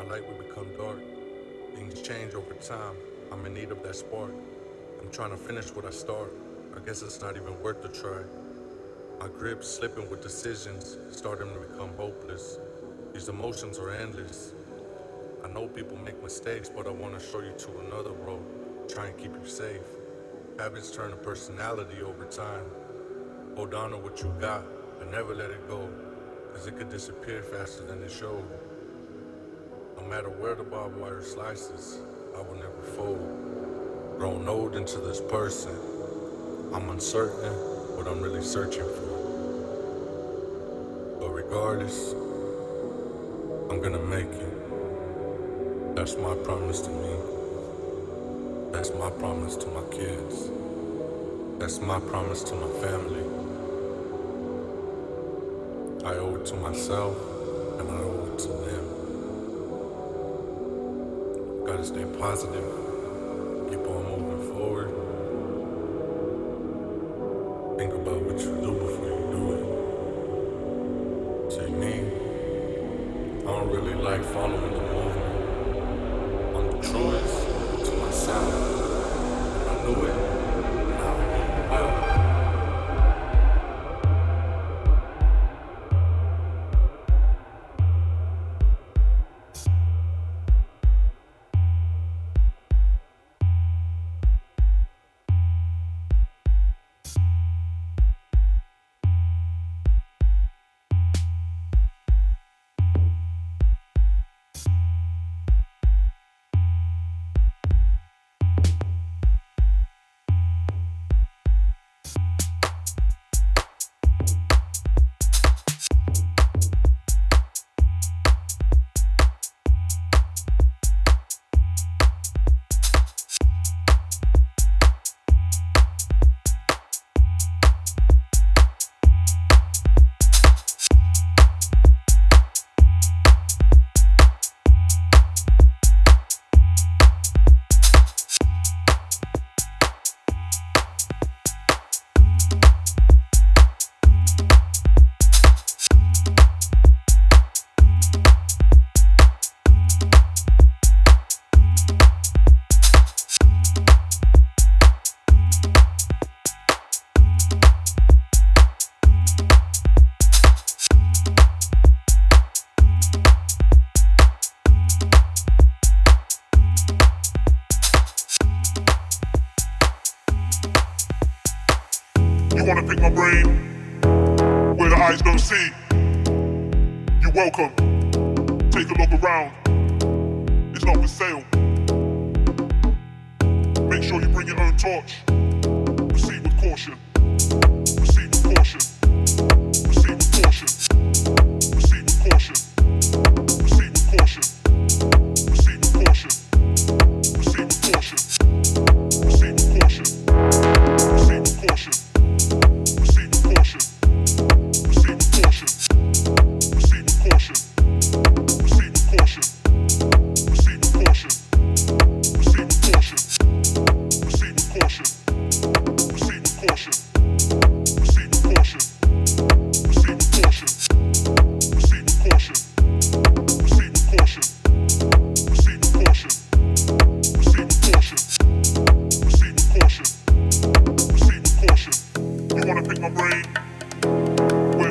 My light will become dark. Things change over time. I'm in need of that spark. I'm trying to finish what I start. I guess it's not even worth the try. My grip slipping with decisions, starting to become hopeless. These emotions are endless. I know people make mistakes, but I want to show you to another road. Try and keep you safe. Habits turn to personality over time. Hold on to what you got, but never let it go, cause it could disappear faster than it showed. No matter where the barbed wire slices, I will never fold. Grown old into this person, I'm uncertain what I'm really searching for. But regardless, I'm gonna make it. That's my promise to me. That's my promise to my kids. That's my promise to my family. I owe it to myself Stay they positive.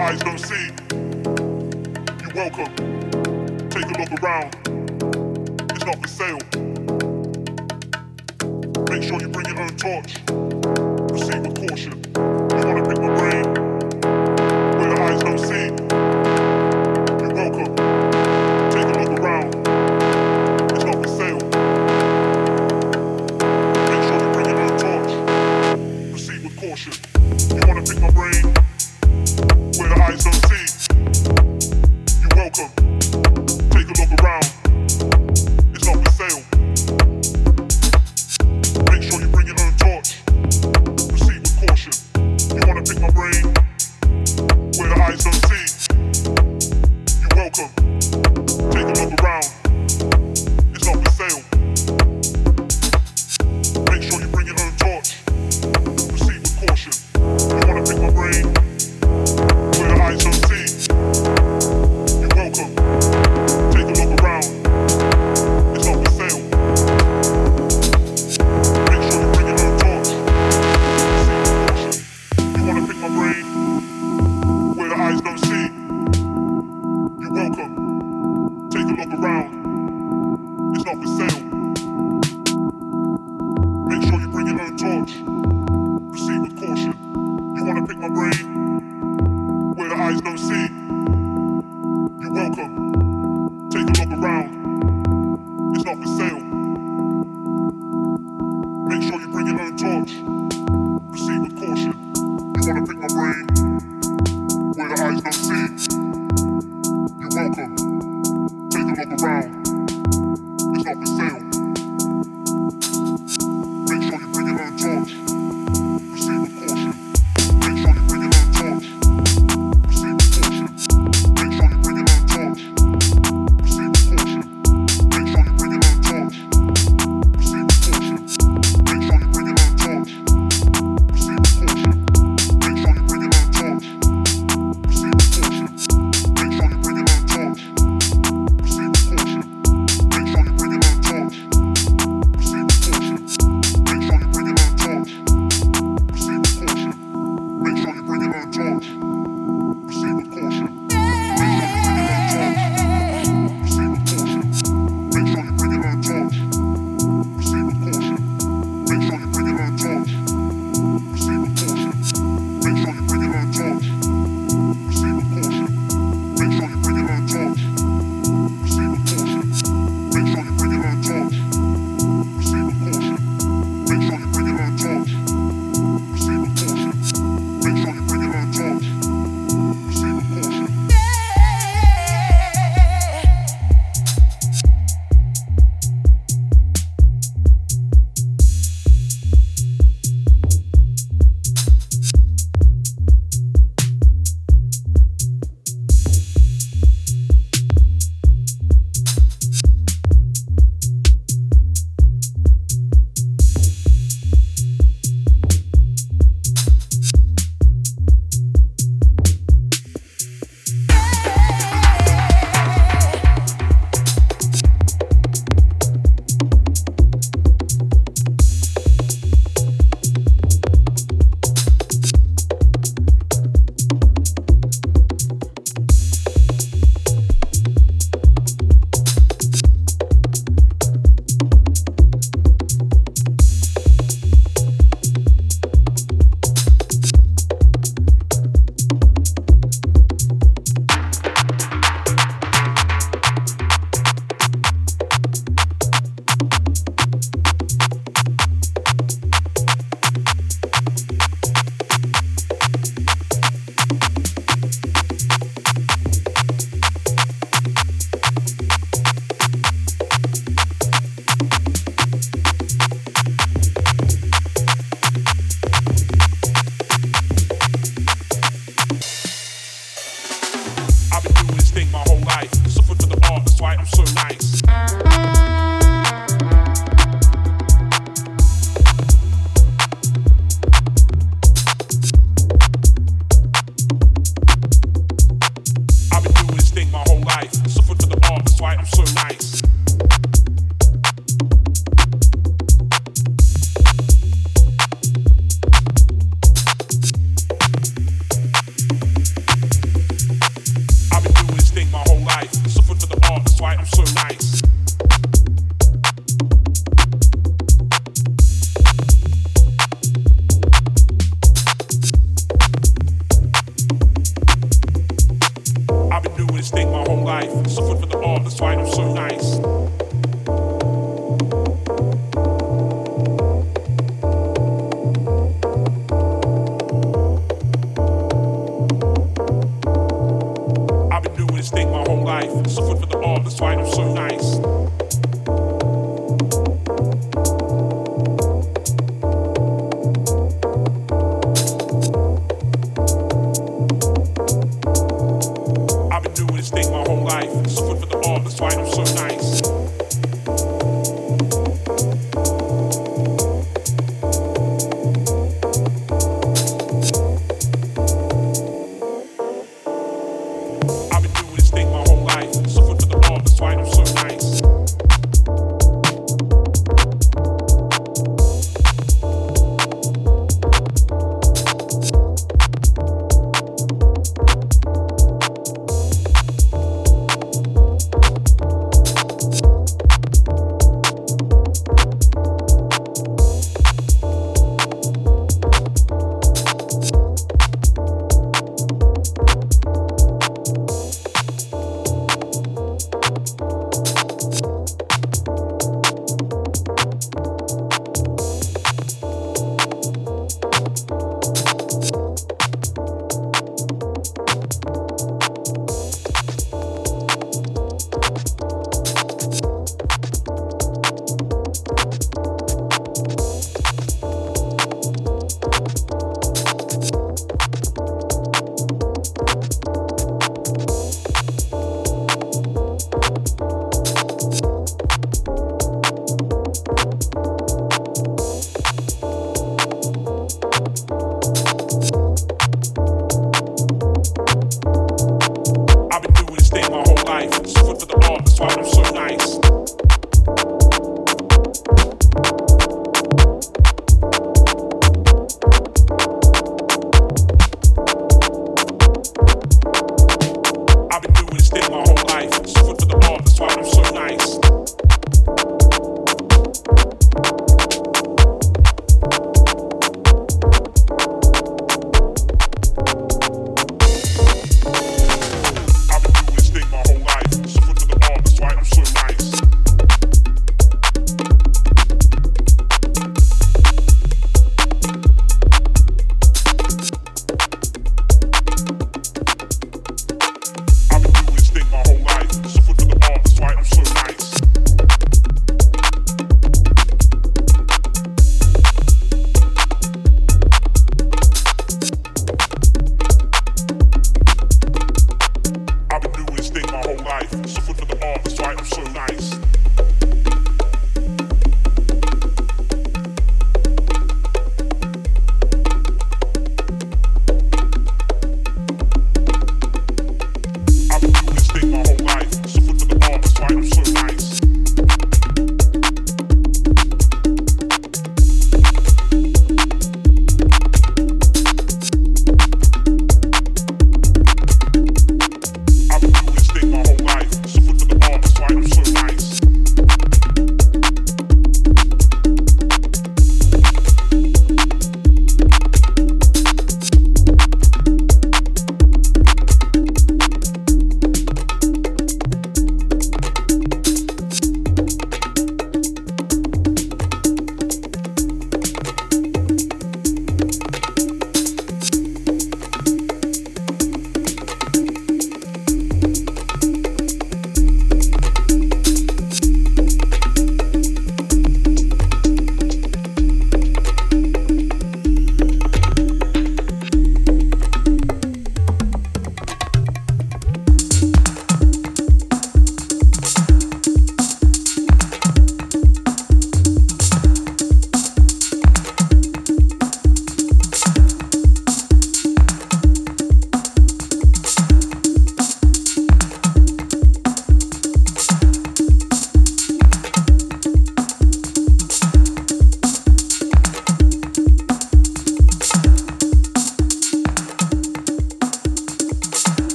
Eyes don't see. You're welcome. Take a look around. It's not for sale. Make sure you bring your own torch. Proceed with caution. You wanna pick my brain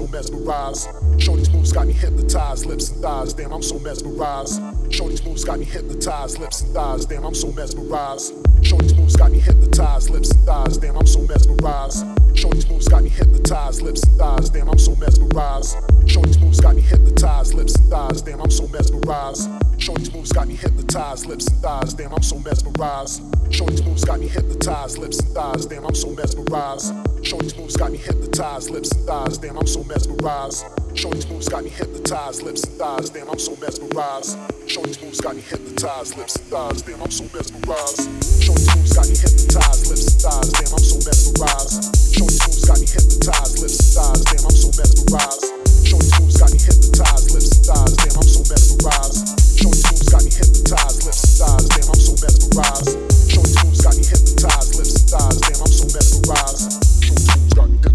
so mesmerized. Shorty's moves got me hypnotized, lips and thighs, damn, I'm so mesmerized. Shorty's moves got me hypnotized, lips and thighs, damn, I'm so mesmerized. Shorty's moves got me hypnotized, lips and thighs, damn, I'm so mesmerized. Shorty's moves got me hypnotized, lips and thighs, damn, I'm so mesmerized. Shorty's moves got me hypnotized, lips and thighs, damn, I'm so mesmerized. Shorty's moves got me hypnotized, lips and thighs, damn, I'm so mesmerized. Shorty's moves got me hypnotized, lips and thighs, damn, I'm so mesmerized. Shorty's moves got me hypnotized, lips and thighs, damn, I'm so mesmerized. Shorty's moves got me hypnotized, lips and thighs, damn, I'm so mesmerized. Shorty's moves got me hypnotized, lips and thighs, damn, I'm so mesmerized. Shorty's moves got me hypnotized, lips and thighs, damn, I'm so mesmerized. Shorty's moves got me hypnotized, lips and thighs, damn, I'm so mesmerized. Shorty's moves got me hypnotized, lips and thighs, damn, I'm so mesmerized. Shorty's moves got me hypnotized, lips and thighs, damn, I'm so mesmerized. Shorty's moves got me hypnotized, lips and thighs, damn, I'm so mesmerized. Shorty's moves got.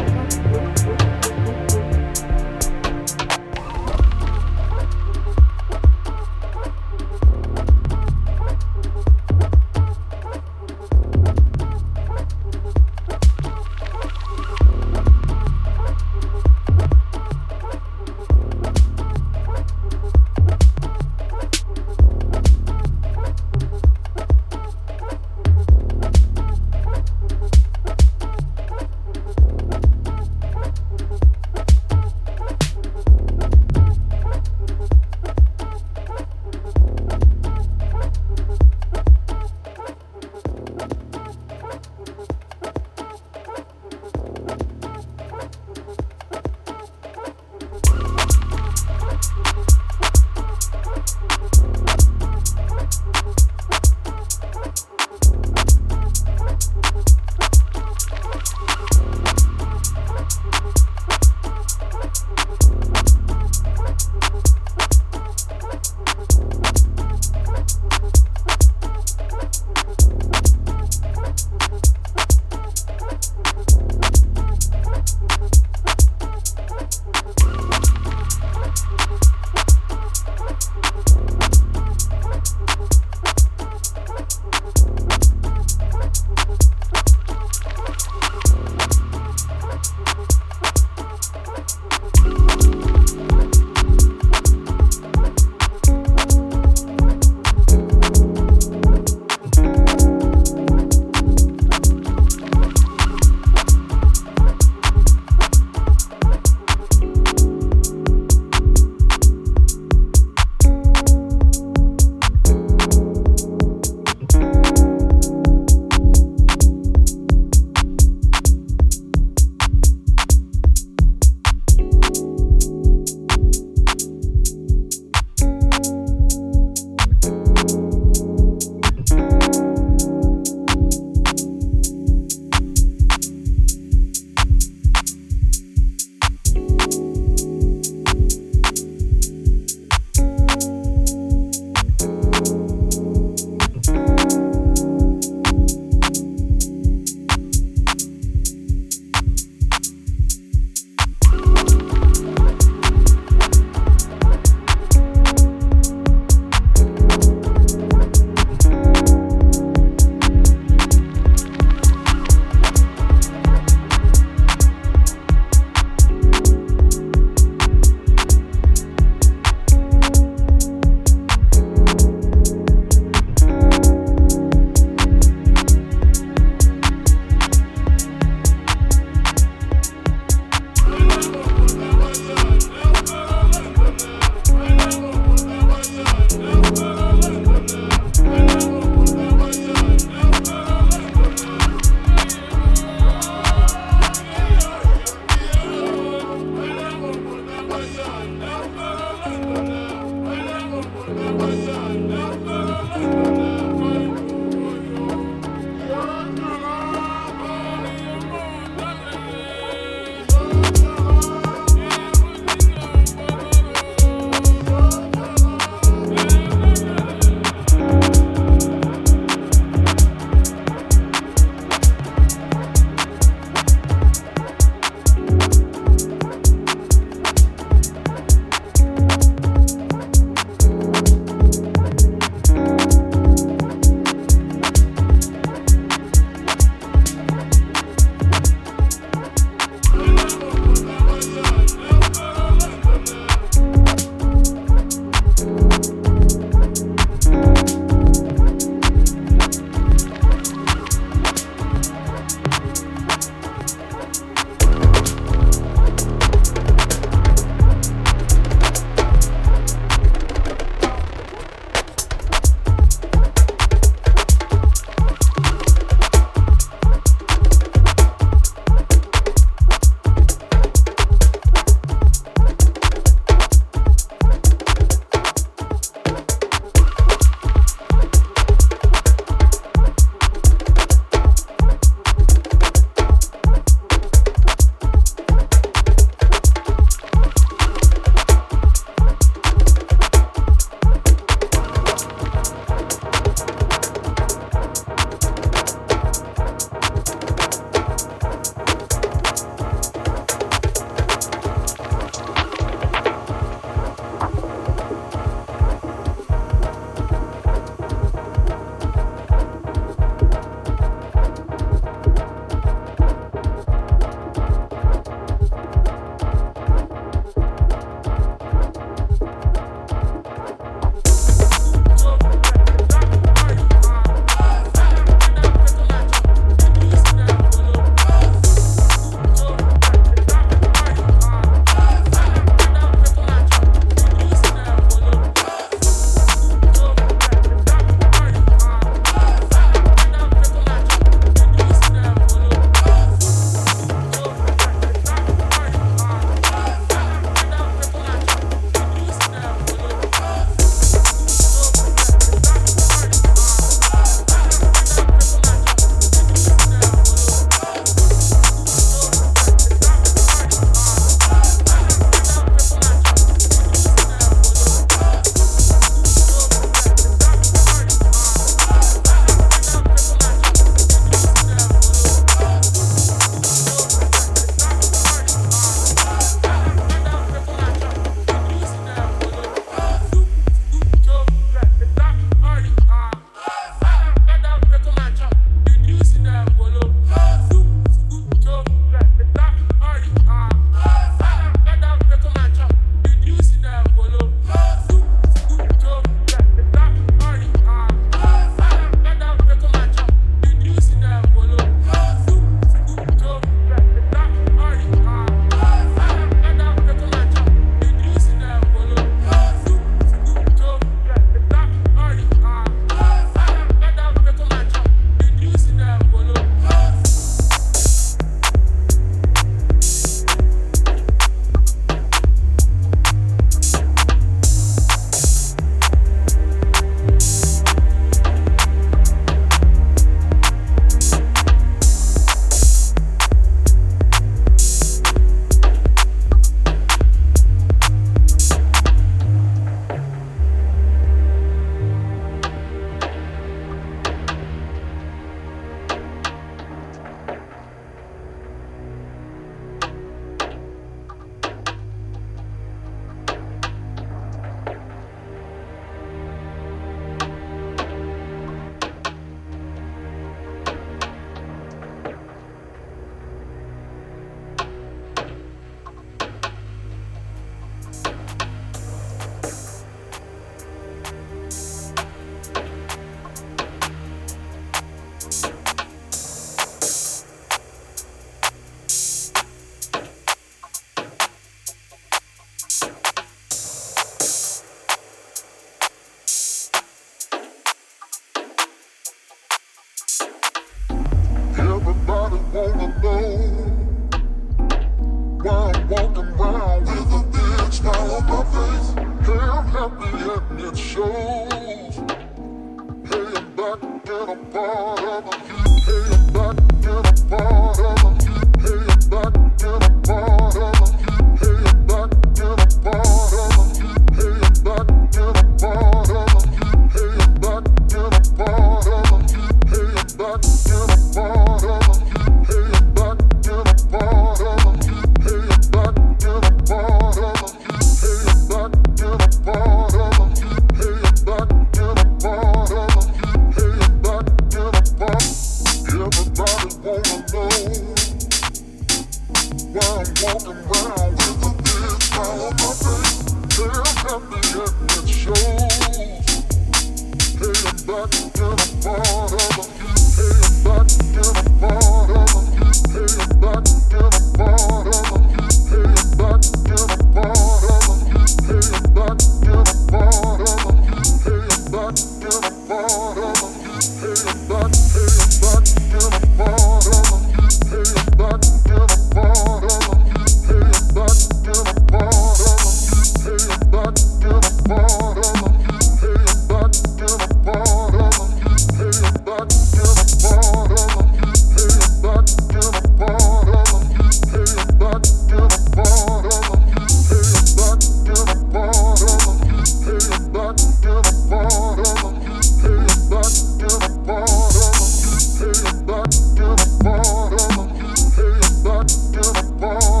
to the ball.